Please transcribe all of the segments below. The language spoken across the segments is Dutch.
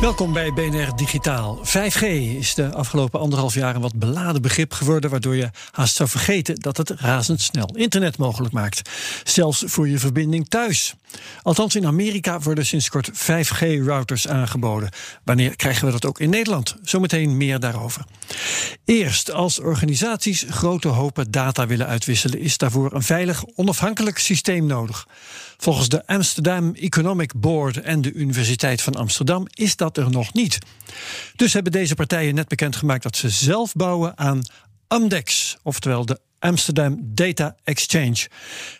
Welkom bij BNR Digitaal. 5G is de afgelopen anderhalf jaar een wat beladen begrip geworden, waardoor je haast zou vergeten dat het razendsnel internet mogelijk maakt. Zelfs voor je verbinding thuis. Althans, in Amerika worden sinds kort 5G-routers aangeboden. Wanneer krijgen we dat ook in Nederland? Zometeen meer daarover. Eerst, als organisaties grote hopen data willen uitwisselen, is daarvoor een veilig, onafhankelijk systeem nodig. Volgens de Amsterdam Economic Board en de Universiteit van Amsterdam is dat er nog niet. Dus hebben deze partijen net bekendgemaakt dat ze zelf bouwen aan Amdex, oftewel de Amsterdam Data Exchange.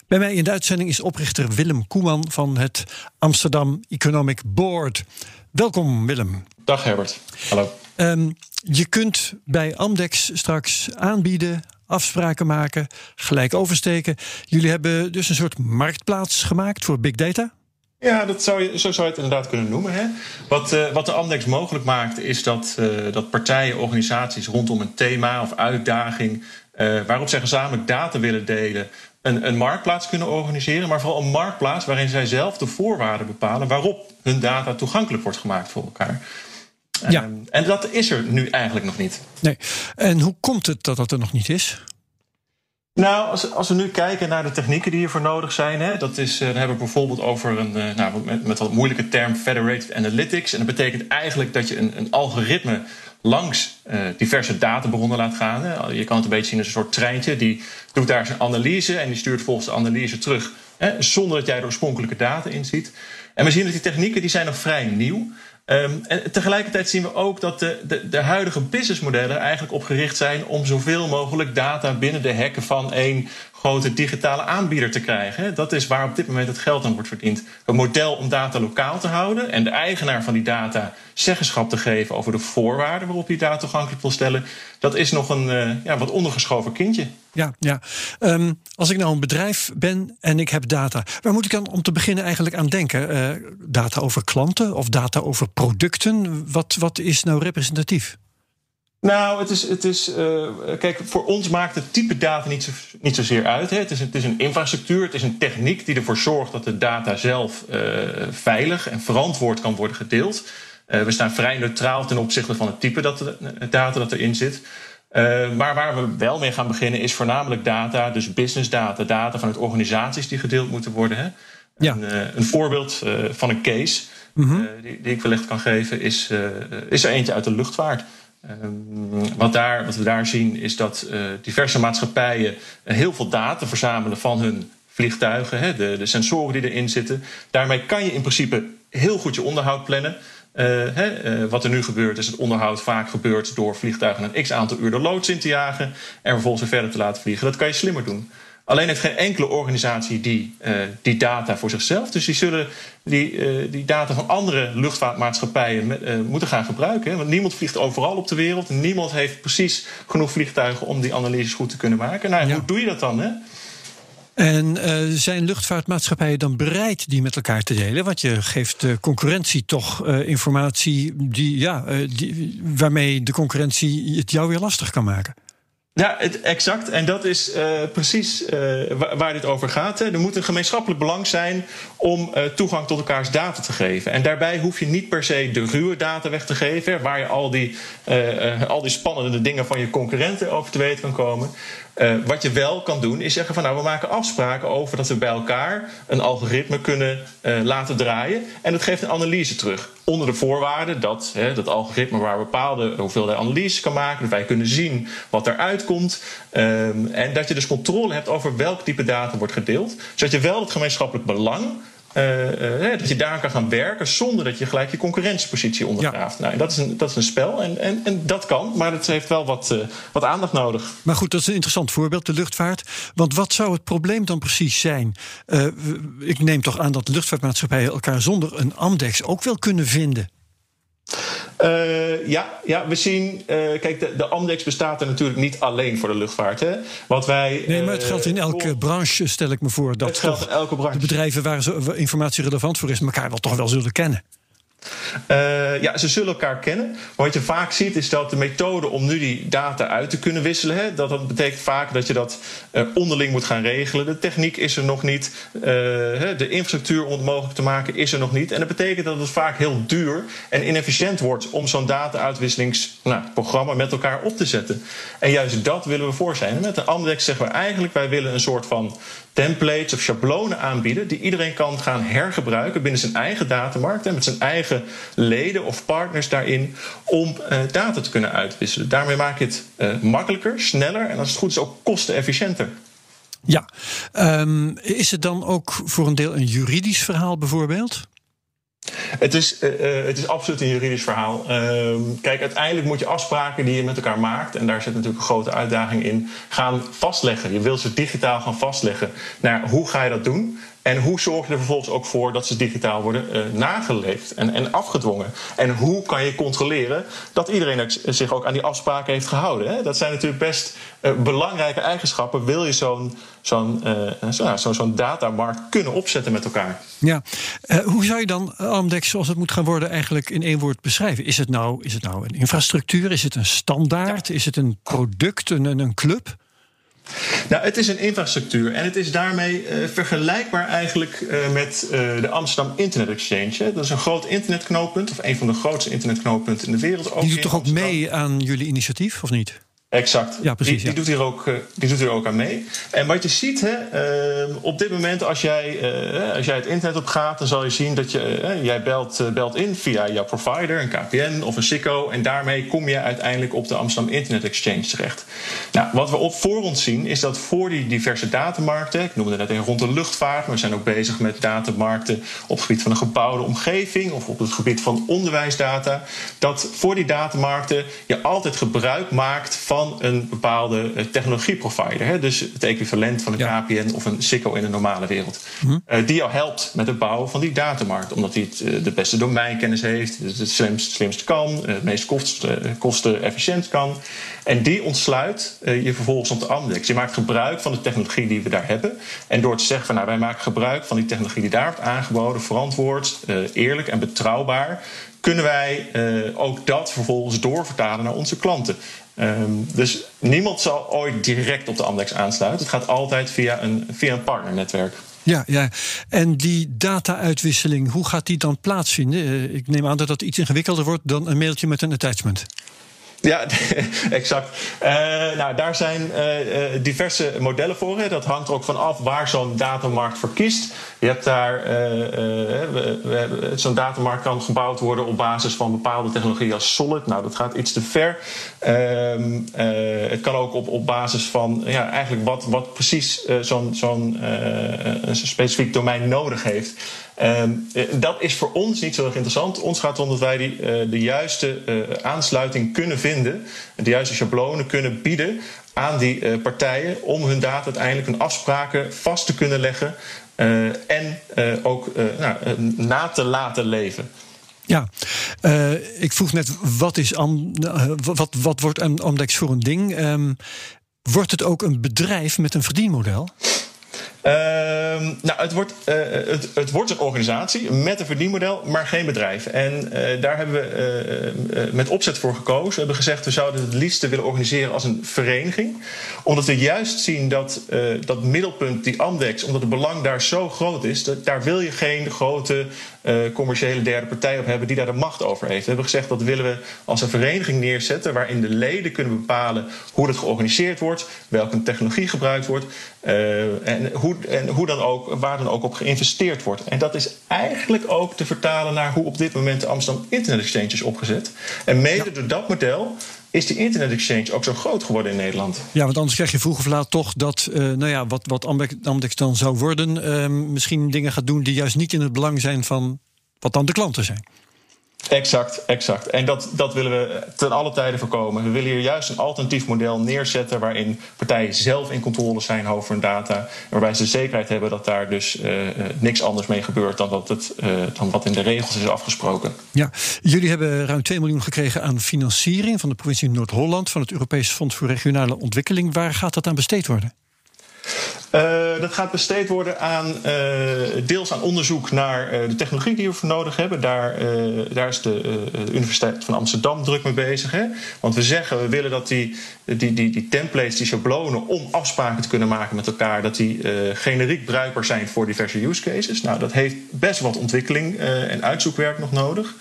Bij mij in de uitzending is oprichter Willem Koeman van het Amsterdam Economic Board. Welkom Willem. Dag Herbert. Hallo. Um, je kunt bij Amdex straks aanbieden, afspraken maken, gelijk oversteken. Jullie hebben dus een soort marktplaats gemaakt voor big data? Ja, dat zou je, zo zou je het inderdaad kunnen noemen. Hè? Wat, uh, wat de Amdex mogelijk maakt, is dat, uh, dat partijen, organisaties rondom een thema of uitdaging, uh, waarop zij gezamenlijk data willen delen, een, een marktplaats kunnen organiseren. Maar vooral een marktplaats waarin zij zelf de voorwaarden bepalen waarop hun data toegankelijk wordt gemaakt voor elkaar. Ja. Um, en dat is er nu eigenlijk nog niet. Nee. En hoe komt het dat dat er nog niet is? Nou, als, als we nu kijken naar de technieken die hiervoor nodig zijn, hè, dat is, dan hebben we bijvoorbeeld over een, uh, nou, met, met een moeilijke term federated analytics. En dat betekent eigenlijk dat je een, een algoritme langs uh, diverse databronnen laat gaan. Hè. Je kan het een beetje zien als een soort treintje. Die doet daar zijn analyse en die stuurt volgens de analyse terug. Hè, zonder dat jij de oorspronkelijke data inziet. En we zien dat die technieken die zijn nog vrij nieuw. Um, en tegelijkertijd zien we ook dat de, de, de huidige businessmodellen eigenlijk op gericht zijn om zoveel mogelijk data binnen de hekken van één grote digitale aanbieder te krijgen. Dat is waar op dit moment het geld aan wordt verdiend. Een model om data lokaal te houden en de eigenaar van die data zeggenschap te geven over de voorwaarden waarop die data toegankelijk wil stellen, dat is nog een uh, ja, wat ondergeschoven kindje. Ja, ja. Um, als ik nou een bedrijf ben en ik heb data, waar moet ik dan om te beginnen eigenlijk aan denken? Uh, data over klanten of data over producten? Wat, wat is nou representatief? Nou, het is, het is uh, kijk, voor ons maakt het type data niet, zo, niet zozeer uit. Hè. Het, is, het is een infrastructuur, het is een techniek die ervoor zorgt dat de data zelf uh, veilig en verantwoord kan worden gedeeld. Uh, we staan vrij neutraal ten opzichte van het type dat de, data dat erin zit. Maar waar we wel mee gaan beginnen is voornamelijk data, dus business data, data vanuit organisaties die gedeeld moeten worden. Hè. Ja. Een, een voorbeeld van een case mm -hmm. die, die, ik wellicht kan geven is, is er eentje uit de luchtvaart. Um, wat, daar, wat we daar zien is dat diverse maatschappijen heel veel data verzamelen van hun vliegtuigen, hè, de, de sensoren die erin zitten. Daarmee kan je in principe heel goed je onderhoud plannen. Uh, hè, wat er nu gebeurt is het onderhoud vaak gebeurt door vliegtuigen een x aantal uur de loods in te jagen en vervolgens weer verder te laten vliegen. Dat kan je slimmer doen. Alleen heeft geen enkele organisatie die, uh, die data voor zichzelf. Dus die zullen die, die data van andere luchtvaartmaatschappijen met, moeten gaan gebruiken. Hè? Want niemand vliegt overal op de wereld. Niemand heeft precies genoeg vliegtuigen om die analyses goed te kunnen maken. Nou, ja. hoe doe je dat dan? Hè? En uh, zijn luchtvaartmaatschappijen dan bereid die met elkaar te delen? Want je geeft de concurrentie toch uh, informatie die, ja, uh, die, waarmee de concurrentie het jou weer lastig kan maken. Ja, exact. En dat is uh, precies uh, waar, dit over gaat. Hè. Er moet een gemeenschappelijk belang zijn om uh, toegang tot elkaars data te geven. En daarbij hoef je niet per se de ruwe data weg te geven, waar je al die, al die spannende dingen van je concurrenten over te weten kan komen. Uh, wat je wel kan doen is zeggen van nou we maken afspraken over dat we bij elkaar een algoritme kunnen uh, laten draaien. En dat geeft een analyse terug. Onder de voorwaarde dat hè, dat algoritme waar bepaalde hoeveelheid analyse kan maken, dat wij kunnen zien wat eruit komt um, en dat je dus controle hebt over welk type data wordt gedeeld, zodat je wel het gemeenschappelijk belang dat je daar kan gaan werken zonder dat je gelijk je concurrentiepositie ondergraaft. Nou, dat, is een, dat is een spel en, en, en dat kan, maar het heeft wel wat, wat aandacht nodig. Maar goed, dat is een interessant voorbeeld, de luchtvaart. Want wat zou het probleem dan precies zijn? ik neem toch aan dat luchtvaartmaatschappijen elkaar zonder een Amdex ook wel kunnen vinden. Uh, ja, ja, we zien. Uh, kijk, de, de Amdex bestaat er natuurlijk niet alleen voor de luchtvaart. Hè. Wat wij, nee, maar het geldt in elke branche, stel ik me voor. Dat het geldt in elke branche. De bedrijven waar informatie relevant voor is, elkaar wel toch wel zullen kennen. Uh, ja, ze zullen elkaar kennen. Maar wat je vaak ziet is dat de methode om nu die data uit te kunnen wisselen, hè, dat, dat betekent vaak dat je dat uh, onderling moet gaan regelen. De techniek is er nog niet. Uh, de infrastructuur om het mogelijk te maken is er nog niet. En dat betekent dat het vaak heel duur en inefficiënt wordt om zo'n data-uitwisselingsprogramma nou, met elkaar op te zetten. En juist dat willen we voor zijn. Met de Amdex zeggen we eigenlijk, wij willen een soort van templates of schablonen aanbieden die iedereen kan gaan hergebruiken binnen zijn eigen datamarkt en met zijn eigen leden of partners daarin om uh, data te kunnen uitwisselen. Daarmee maak je het uh, makkelijker, sneller en als het goed is ook kostenefficiënter. Ja, um, is het dan ook voor een deel een juridisch verhaal bijvoorbeeld? Het is, uh, het is absoluut een juridisch verhaal. Uh, kijk, uiteindelijk moet je afspraken die je met elkaar maakt, en daar zit natuurlijk een grote uitdaging in, gaan vastleggen. Je wilt ze digitaal gaan vastleggen. Nou, hoe ga je dat doen? En hoe zorg je er vervolgens ook voor dat ze digitaal worden uh, nageleefd en, en afgedwongen? En hoe kan je controleren dat iedereen zich ook aan die afspraken heeft gehouden? Hè? Dat zijn natuurlijk best belangrijke eigenschappen. Wil je zo'n zo'n uh, zo, zo, zo datamarkt kunnen opzetten met elkaar? Ja, hoe zou je dan Amdex, zoals het moet gaan worden, eigenlijk in één woord beschrijven? Is het nou, is het nou een infrastructuur? Is het een standaard? Ja. Is het een product, een, een club? Nou, het is een infrastructuur en het is daarmee uh, vergelijkbaar eigenlijk uh, met uh, de Amsterdam Internet Exchange. Hè. Dat is een groot internetknooppunt, of een van de grootste internetknooppunten in de wereld. Die doet toch ook mee aan jullie initiatief, of niet? Exact. Ja, precies, die, die ja. doet hier ook, uh, die doet hier ook aan mee. En wat je ziet, hè, uh, op dit moment, als jij, uh, als jij het internet op gaat, dan zal je zien dat je, jij belt, belt in via jouw provider, een KPN of een SICO. En daarmee kom je uiteindelijk op de Amsterdam Internet Exchange terecht. Nou, wat we op voor ons zien, is dat voor die diverse datamarkten, ik noemde net even rond de luchtvaart, maar we zijn ook bezig met datamarkten op het gebied van een gebouwde omgeving of op het gebied van onderwijsdata, dat voor die datamarkten je altijd gebruik maakt van van een bepaalde uh, technologieprovider. Hè? Dus het equivalent van een ja. KPN of een SICO in de normale wereld. Mm-hmm. Uh, die jou helpt met het bouwen van die datamarkt. Omdat hij het, uh, de beste domeinkennis heeft, het het slimst, slimst kan, het meest kost, kostenefficiënt kan. En die ontsluit je vervolgens op de Amdex. Je maakt gebruik van de technologie die we daar hebben. En door te zeggen van nou, wij maken gebruik van die technologie die daar wordt aangeboden, verantwoord, eerlijk en betrouwbaar kunnen wij ook dat vervolgens doorvertalen naar onze klanten. Um, dus niemand zal ooit direct op de Amdex aansluiten. Het gaat altijd via een, via een partnernetwerk. Ja, ja, en die data-uitwisseling, hoe gaat die dan plaatsvinden? Uh, ik neem aan dat dat iets ingewikkelder wordt dan een mailtje met een attachment. Ja, exact. Uh, nou, daar zijn uh, diverse modellen voor. Dat hangt er ook van af waar zo'n datamarkt voor kiest. Je hebt daar, zo'n datamarkt kan gebouwd worden op basis van bepaalde technologieën als Solid. Nou, dat gaat iets te ver. Uh, het kan ook op, op basis van ja, eigenlijk wat, wat precies zo'n zo'n specifiek domein nodig heeft. Um, dat is voor ons niet zo erg interessant. Ons gaat erom dat wij die, uh, de juiste uh, aansluiting kunnen vinden, de juiste schablonen kunnen bieden aan die partijen om hun data uiteindelijk hun afspraken vast te kunnen leggen en ook nou, na te laten leven. Ja, ik vroeg net, wat, is wat, wat wordt Amdex voor een ding? Um, wordt het ook een bedrijf met een verdienmodel? Uh, nou, het wordt, uh, het, het, wordt een organisatie met een verdienmodel, maar geen bedrijf. En uh, daar hebben we met opzet voor gekozen. We hebben gezegd, we zouden het liefst willen organiseren als een vereniging. Omdat we juist zien dat dat middelpunt, die Amdex, omdat het belang daar zo groot is, dat, daar wil je geen grote commerciële derde partij op hebben die daar de macht over heeft. We hebben gezegd, dat willen we als een vereniging neerzetten, waarin de leden kunnen bepalen hoe het georganiseerd wordt, welke technologie gebruikt wordt. en hoe en hoe dan ook, waar dan ook op geïnvesteerd wordt. En dat is eigenlijk ook te vertalen naar hoe op dit moment de Amsterdam Internet Exchange is opgezet. En mede ja. door dat model is die internet exchange ook zo groot geworden in Nederland. Ja, want anders krijg je vroeg of laat toch dat, uh, nou ja, wat, wat Amdex dan zou worden, uh, misschien dingen gaat doen die juist niet in het belang zijn van wat dan de klanten zijn. Exact, exact. En dat, dat willen we ten alle tijden voorkomen. We willen hier juist een alternatief model neerzetten waarin partijen zelf in controle zijn over hun data. Waarbij ze de zekerheid hebben dat daar dus uh, niks anders mee gebeurt dan, dat het, uh, dan wat in de regels is afgesproken. Ja, jullie hebben ruim 2 miljoen gekregen aan financiering van de provincie Noord-Holland, van het Europees Fonds voor Regionale Ontwikkeling. Waar gaat dat aan besteed worden? Uh, dat gaat besteed worden aan uh, deels aan onderzoek naar uh, de technologie die we voor nodig hebben. Daar, daar is de Universiteit van Amsterdam druk mee bezig. Hè? Want we zeggen, we willen dat die, die, die, die templates, die schablonen om afspraken te kunnen maken met elkaar, dat die generiek bruikbaar zijn voor diverse use cases. Nou, dat heeft best wat ontwikkeling en uitzoekwerk nog nodig.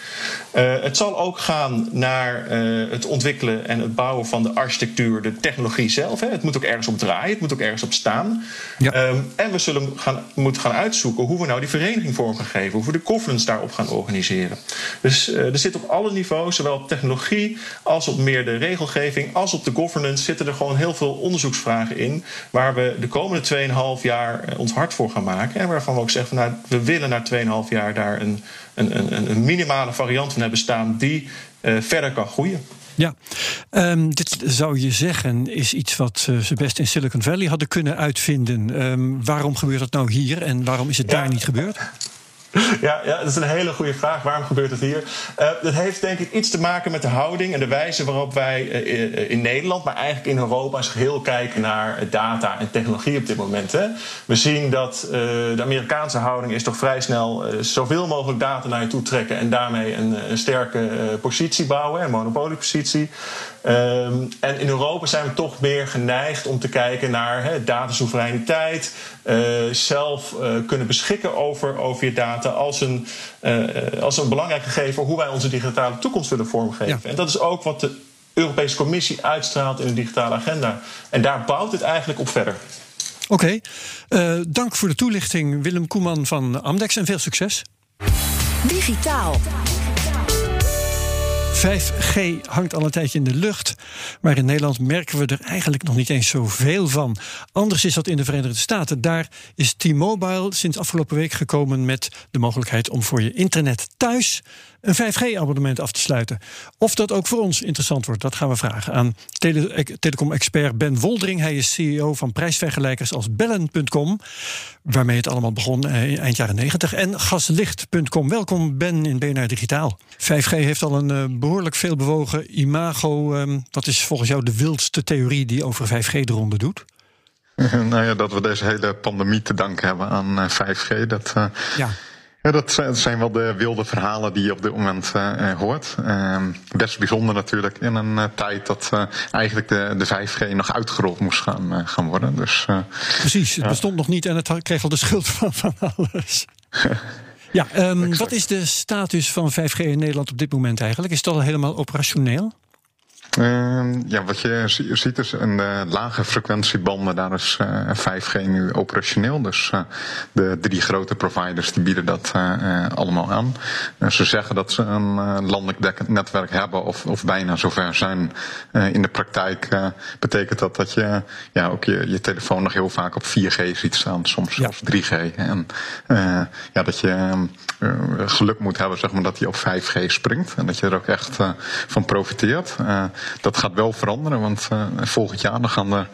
het zal ook gaan naar het ontwikkelen en het bouwen van de architectuur, de technologie zelf. Hè? Het moet ook ergens op draaien, het moet ook ergens op staan. Ja. Um, en we zullen gaan, moeten gaan uitzoeken hoe we nou die vereniging vorm gaan geven, hoe we de governance daarop gaan organiseren. Dus uh, er zit op alle niveaus, zowel op technologie als op meer de regelgeving, als op de governance, zitten er gewoon heel veel onderzoeksvragen in, waar we de komende 2,5 jaar ons hard voor gaan maken. En waarvan we ook zeggen, van, nou, we willen na 2,5 jaar daar een, een, een, een minimale variant van hebben staan die uh, verder kan groeien. Ja, um, dit zou je zeggen is iets wat uh, ze best in Silicon Valley hadden kunnen uitvinden. Um, waarom gebeurt dat nou hier en waarom is het ja. daar niet gebeurd? Ja, ja, dat is een hele goede vraag. Waarom gebeurt het hier? Uh, dat heeft denk ik iets te maken met de houding en de wijze waarop wij uh, in Nederland, maar eigenlijk in Europa als geheel kijken naar data en technologie op dit moment. Hè. We zien dat de Amerikaanse houding is toch vrij snel zoveel mogelijk data naar je toe trekken en daarmee een, een sterke positie bouwen, een monopoliepositie. Um, en in Europa zijn we toch meer geneigd om te kijken naar he, datasoevereiniteit, uh, zelf uh, kunnen beschikken over, over je data als een, uh, als een belangrijk gegeven hoe wij onze digitale toekomst willen vormgeven. Ja. En dat is ook wat de Europese Commissie uitstraalt in de digitale agenda. En daar bouwt het eigenlijk op verder. Oké, okay. dank voor de toelichting Willem Koeman van Amdex en veel succes. Digitaal. 5G hangt al een tijdje in de lucht. Maar in Nederland merken we er eigenlijk nog niet eens zoveel van. Anders is dat in de Verenigde Staten. Daar is T-Mobile sinds afgelopen week gekomen met de mogelijkheid om voor je internet thuis een 5G-abonnement af te sluiten. Of dat ook voor ons interessant wordt, dat gaan we vragen aan tele telecom-expert Ben Woldering. Hij is CEO van prijsvergelijkers als Bellen.com, waarmee het allemaal begon eh, eind jaren 90. En Gaslicht.com. Welkom Ben in BNR Digitaal. 5G heeft al een uh, behoorlijk veel bewogen imago. Um, wat is volgens jou de wildste theorie die over 5G de ronde doet? nou ja, dat we deze hele pandemie te danken hebben aan uh, 5G. Dat, uh, ja. Ja, dat zijn wel de wilde verhalen die je op dit moment uh, hoort. Uh, best bijzonder natuurlijk in een uh, tijd dat eigenlijk de, de 5G nog uitgerold moest gaan, gaan worden. Dus, Precies, het bestond nog niet en het kreeg al de schuld van, van alles. ja, um, wat is de status van 5G in Nederland op dit moment eigenlijk? Is het al helemaal operationeel? Uh, ja, wat je ziet is een uh, lage frequentiebanden, daar is uh, 5G nu operationeel. Dus uh, de drie grote providers die bieden dat allemaal aan. ze zeggen dat ze een landelijk dekkend netwerk hebben of, of bijna zover zijn. in de praktijk betekent dat dat je ja, ook je, je telefoon nog heel vaak op 4G ziet staan, soms ja. of 3G. En ja, dat je geluk moet hebben zeg maar, dat hij op 5G springt en dat je er ook echt van profiteert dat gaat wel veranderen, want uh, volgend jaar dan gaan er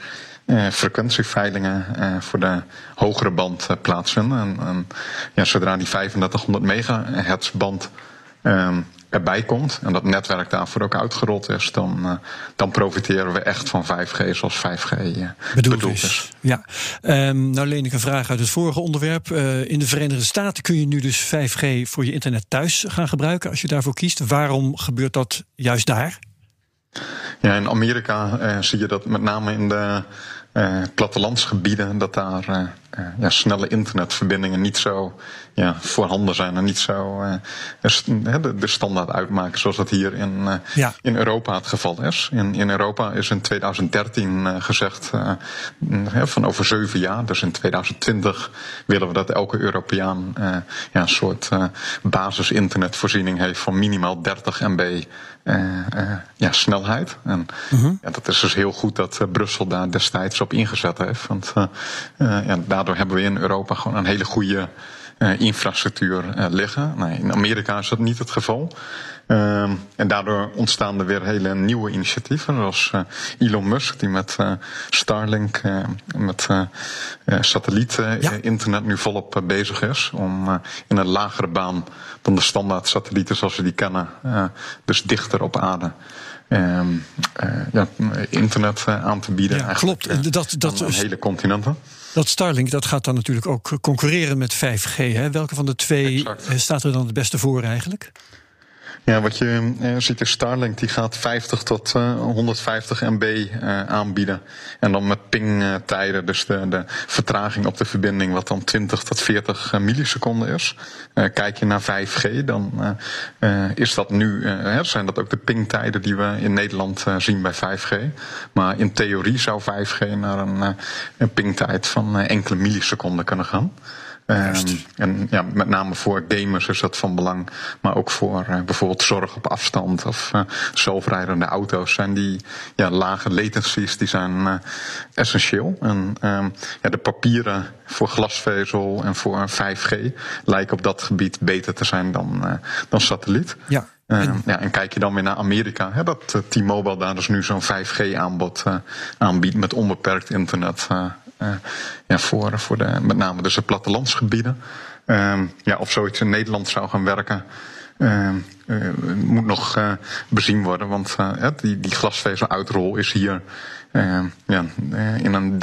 uh, frequentieveilingen uh, voor de hogere band plaatsvinden. En, en, ja, zodra die 3500 megahertz band um, erbij komt en dat netwerk daarvoor ook uitgerold is, dan, dan profiteren we echt van 5G zoals 5G bedoeld, bedoeld is. is. Ja, um, nou leen ik een vraag uit het vorige onderwerp. in de Verenigde Staten kun je nu dus 5G voor je internet thuis gaan gebruiken als je daarvoor kiest. Waarom gebeurt dat juist daar? Ja, in Amerika uh, zie je dat met name in de uh, plattelandsgebieden, dat daar uh, ja, snelle internetverbindingen niet zo ja, voorhanden zijn en niet zo de, de, standaard uitmaken zoals dat hier in, ja. in Europa het geval is. In, in Europa is in 2013 gezegd van over zeven jaar, dus in 2020 willen we dat elke Europeaan ja, een soort basis-internetvoorziening heeft van minimaal 30 MB ja, snelheid. En mhm. ja, dat is dus heel goed dat Brussel daar destijds op ingezet heeft. Want ja, daardoor hebben we in Europa gewoon een hele goede infrastructuur liggen. Nee, in Amerika is dat niet het geval. Uh, en daardoor ontstaan er weer hele nieuwe initiatieven, zoals uh, Elon Musk, die met Starlink, met satelliet-internet nu volop bezig is. Om in een lagere baan dan de standaard satellieten zoals we die kennen, dus dichter op aarde. Ehm, ja, internet aan te bieden. Ja, klopt. dat, dat is hele continenten. Dat Starlink dat gaat dan natuurlijk ook concurreren met 5G. Hè? Welke van de twee staat er dan het beste voor eigenlijk? Ja, wat je uh, ziet is Starlink die gaat 50 tot uh, 150 MB uh, aanbieden. En dan met pingtijden, dus de, de vertraging op de verbinding, wat dan 20 tot 40 milliseconden is. kijk je naar 5G, dan is dat nu, zijn dat ook de pingtijden die we in Nederland zien bij 5G. Maar in theorie zou 5G naar een, een pingtijd van enkele milliseconden kunnen gaan. Um, en ja, met name voor gamers is dat van belang. Maar ook voor uh, bijvoorbeeld zorg op afstand of uh, zelfrijdende auto's zijn die ja, lage latencies die zijn uh, essentieel. En um, ja, de papieren voor glasvezel en voor 5G lijken op dat gebied beter te zijn dan, dan satelliet. Ja. En, ja, en kijk je dan weer naar Amerika, hè, dat T-Mobile daar dus nu zo'n 5G aanbod aanbiedt met onbeperkt internet. Eh, ja, voor, voor de, met name dus de plattelandsgebieden. Ehm, ja, of zoiets in Nederland zou gaan werken. Uh, uh, moet nog uh, bezien worden, want die, die glasvezeluitrol is hier ehm, ja, in een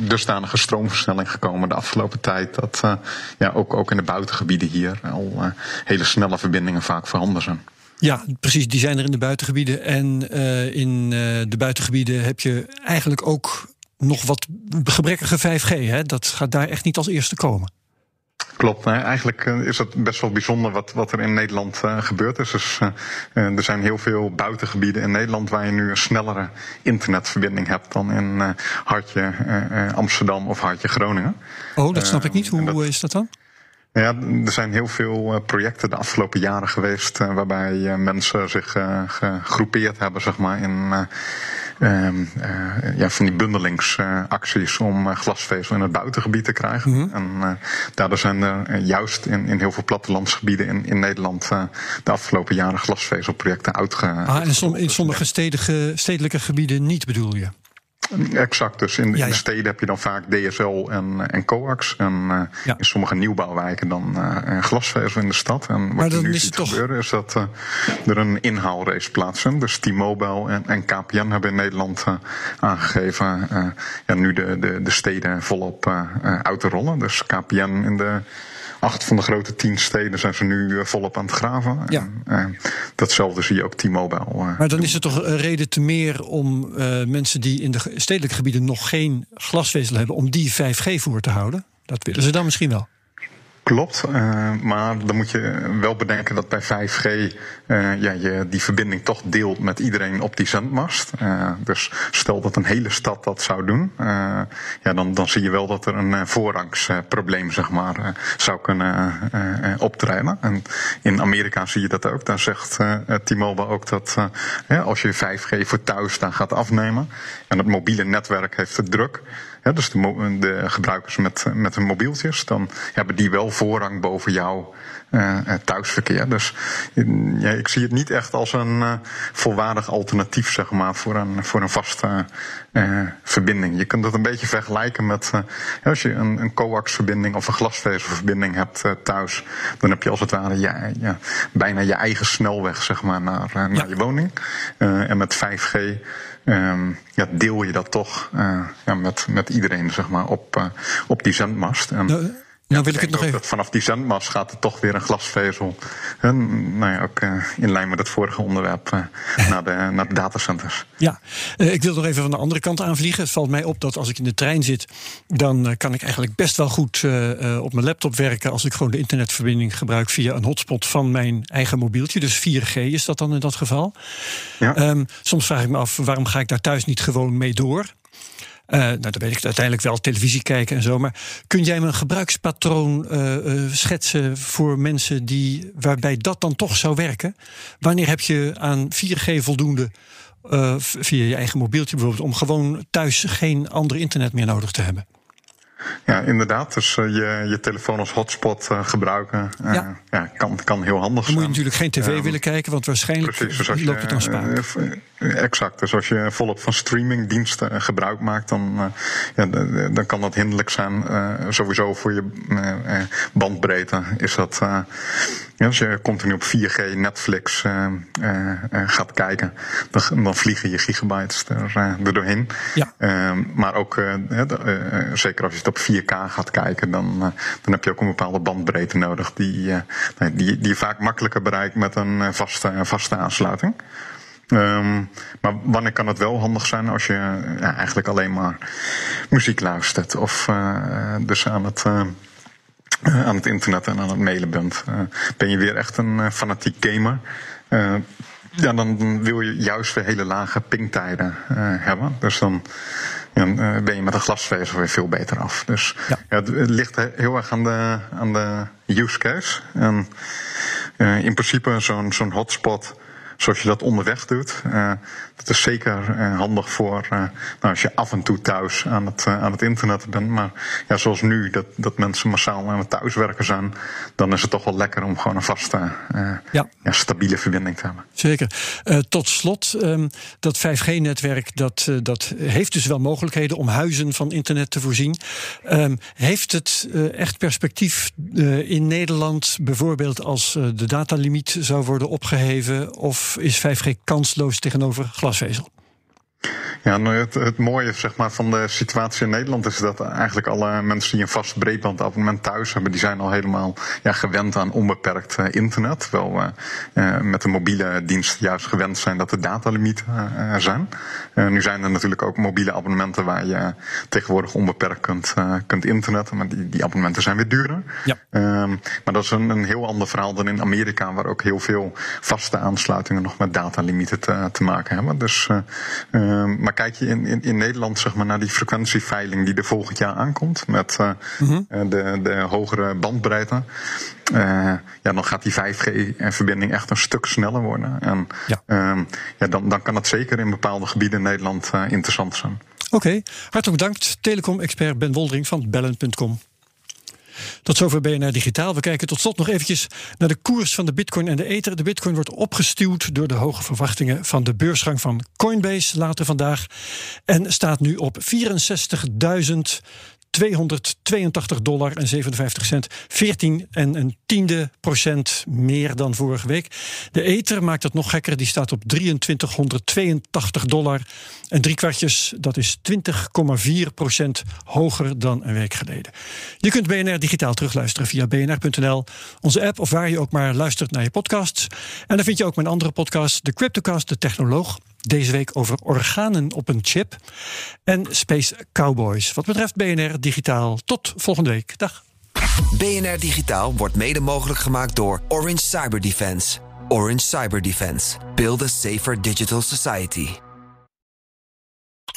dusdanige stroomversnelling gekomen de afgelopen tijd. Dat ja, ook, ook in de buitengebieden hier al hele snelle verbindingen vaak voorhanden zijn. Ja, precies. Die zijn er in de buitengebieden. En in de buitengebieden heb je eigenlijk ook nog wat gebrekkige 5G. Hè? Dat gaat daar echt niet als eerste komen. Klopt. Eigenlijk eh, is het best wel bijzonder wat, wat er in Nederland uh, gebeurd is. Dus, uh, er zijn heel veel buitengebieden in Nederland waar je nu een snellere internetverbinding hebt dan in hartje Amsterdam of hartje Groningen. Oh, dat snap ik niet. Hoe is dat dan? Ja, er zijn heel veel projecten de afgelopen jaren geweest waarbij mensen zich gegroepeerd hebben, zeg maar, in eh, ja, van die bundelingsacties om eh, glasvezel in het buitengebied te krijgen. Mhm. En uh, daardoor zijn er juist in, in heel veel plattelandsgebieden in, in Nederland de afgelopen jaren glasvezelprojecten uitge. Ah, en in sommige stedelijke gebieden niet bedoel je? Exact, dus in, de steden heb je dan vaak DSL en, en coax. En uh, in sommige nieuwbouwwijken dan uh, glasvezel in de stad. En wat je nu ziet toch... gebeuren is dat uh, er een inhaalrace plaatsvindt. Dus T-Mobile en, en KPN hebben in Nederland aangegeven ja, nu de, de, de steden volop uit te rollen. Dus KPN in de acht van de grote tien steden zijn ze nu eh, volop aan het graven. Ja. En, uh, datzelfde zie je ook T-Mobile. Uh, maar dan is er toch een reden te meer om mensen die in de stedelijke gebieden nog geen glasvezel hebben, om die 5G voor te houden? Dat willen ze dan misschien wel. Klopt, uh, maar dan moet je wel bedenken dat bij 5G uh, ja, je die verbinding toch deelt met iedereen op die zendmast. Uh, dus stel dat een hele stad dat zou doen, ja, dan, dan zie je wel dat er een voorrangsprobleem zeg maar, zou kunnen optreden. En in Amerika zie je dat ook. Daar zegt T-Mobile ook dat als je 5G voor thuis dan gaat afnemen en het mobiele netwerk heeft het druk dus de, de, gebruikers met, met hun mobieltjes, dan hebben die wel voorrang boven jouw uh, thuisverkeer. Dus ja, ik zie het niet echt als een uh, volwaardig alternatief, zeg maar, voor een, voor een vaste uh, verbinding. Je kunt het een beetje vergelijken met als je een, een coax-verbinding of een glasvezelverbinding hebt thuis, dan heb je als het ware ja, ja, bijna je eigen snelweg, zeg maar, naar, naar je woning. en met 5G um, ja, deel je dat toch uh, ja, met, met iedereen zeg maar, op, uh, op die zendmast. En, Nou wil ik het nog even. Vanaf die zendmast gaat er toch weer een glasvezel. En, nou ja, ook uh, in lijn met het vorige onderwerp uh, naar, de, naar de datacenters. Ja, uh, ik wil nog even van de andere kant aanvliegen. Het valt mij op dat als ik in de trein zit, dan kan ik eigenlijk best wel goed op mijn laptop werken als ik gewoon de internetverbinding gebruik via een hotspot van mijn eigen mobieltje. Dus 4G is dat dan in dat geval. Ja. Um, soms vraag ik me af waarom ga ik daar thuis niet gewoon mee door. Uh, nou, dan weet ik uiteindelijk wel televisie kijken en zo. Maar kun jij me een gebruikspatroon uh, uh, schetsen voor mensen die, waarbij dat dan toch zou werken? Wanneer heb je aan 4G voldoende via je eigen mobieltje bijvoorbeeld, om gewoon thuis geen ander internet meer nodig te hebben? Ja, inderdaad. Dus uh, je, je telefoon als hotspot uh, gebruiken uh, ja. ja. kan, kan heel handig zijn. Dan moet je natuurlijk geen tv willen kijken, want waarschijnlijk precies, dus als loopt het dan spaak. exact. Dus als je volop van streamingdiensten gebruik maakt, dan, ja, dan kan dat hinderlijk zijn. sowieso voor je bandbreedte is dat. Ja, als je continu op 4G Netflix gaat kijken, dan, dan, vliegen je gigabytes er, er doorheen. Ja. Ehm, maar ook, zeker als je het op 4K gaat kijken, dan, dan heb je ook een bepaalde bandbreedte nodig die, die, die je vaak makkelijker bereikt met een vaste, vaste aansluiting. Um, maar wanneer kan het wel handig zijn als je ja, eigenlijk alleen maar muziek luistert of uh, dus aan het aan het internet en aan het mailen bent. ben je weer echt een fanatiek gamer? ja, dan wil je juist weer hele lage pingtijden hebben. Dus dan uh, ben je met een glasvezel weer veel beter af. Dus ja. ja het, ligt heel erg aan de, aan de use case. En in principe zo'n zo'n hotspot zoals je dat onderweg doet. Uh, dat is zeker uh, handig voor uh, nou, als je af en toe thuis aan het, aan het internet bent. Maar ja, zoals nu, dat, dat mensen massaal aan het thuiswerken zijn, dan is het toch wel lekker om gewoon een vaste, ja. ja. stabiele verbinding te hebben. Zeker. tot slot, um, dat 5G-netwerk dat, dat heeft dus wel mogelijkheden om huizen van internet te voorzien. Um, heeft het echt perspectief in Nederland, bijvoorbeeld als de datalimiet zou worden opgeheven? Of is 5G kansloos tegenover glasvezel? Ja, nou het, het mooie zeg maar, van de situatie in Nederland is dat eigenlijk alle mensen die een vast breedbandabonnement thuis hebben, die zijn al helemaal ja, gewend aan onbeperkt uh, internet. Terwijl we uh, met de mobiele dienst juist gewend zijn dat de datalimieten uh, zijn. nu zijn er natuurlijk ook mobiele abonnementen waar je tegenwoordig onbeperkt kunt, kunt internetten, maar die, die abonnementen zijn weer duurder. Ja. Um, maar dat is een, een heel ander verhaal dan in Amerika, waar ook heel veel vaste aansluitingen nog met datalimieten te, te maken hebben. Dus, um, maar kijk je in, in, in Nederland zeg maar, naar die frequentieveiling die er volgend jaar aankomt, met uh, mm -hmm. de, de hogere bandbreedte, uh, ja, dan gaat die 5G-verbinding echt een stuk sneller worden. En ja. Uh, ja, dan, dan kan het zeker in bepaalde gebieden in Nederland interessant zijn. Oké, okay. hartelijk bedankt. Telecom-expert Ben Woldering van Bellen.com. Tot zover BNR Digitaal. We kijken tot slot nog eventjes naar de koers van de bitcoin en de ether. De bitcoin wordt opgestuwd door de hoge verwachtingen van de beursgang van Coinbase later vandaag. En staat nu op 64.000 282 dollar en 57 cent. 14 en een tiende procent meer dan vorige week. De Ether maakt het nog gekker. Die staat op 2382 dollar en drie kwartjes. Dat is 20,4 procent hoger dan een week geleden. Je kunt BNR digitaal terugluisteren via bnr.nl, onze app of waar je ook maar luistert naar je podcasts. En dan vind je ook mijn andere podcast, de Cryptocast, de Technoloog. Deze week over organen op een chip en Space Cowboys. Wat betreft BNR Digitaal. Tot volgende week. Dag. BNR Digitaal wordt mede mogelijk gemaakt door Orange Cyber Defense. Orange Cyber Defense. Build a safer digital society.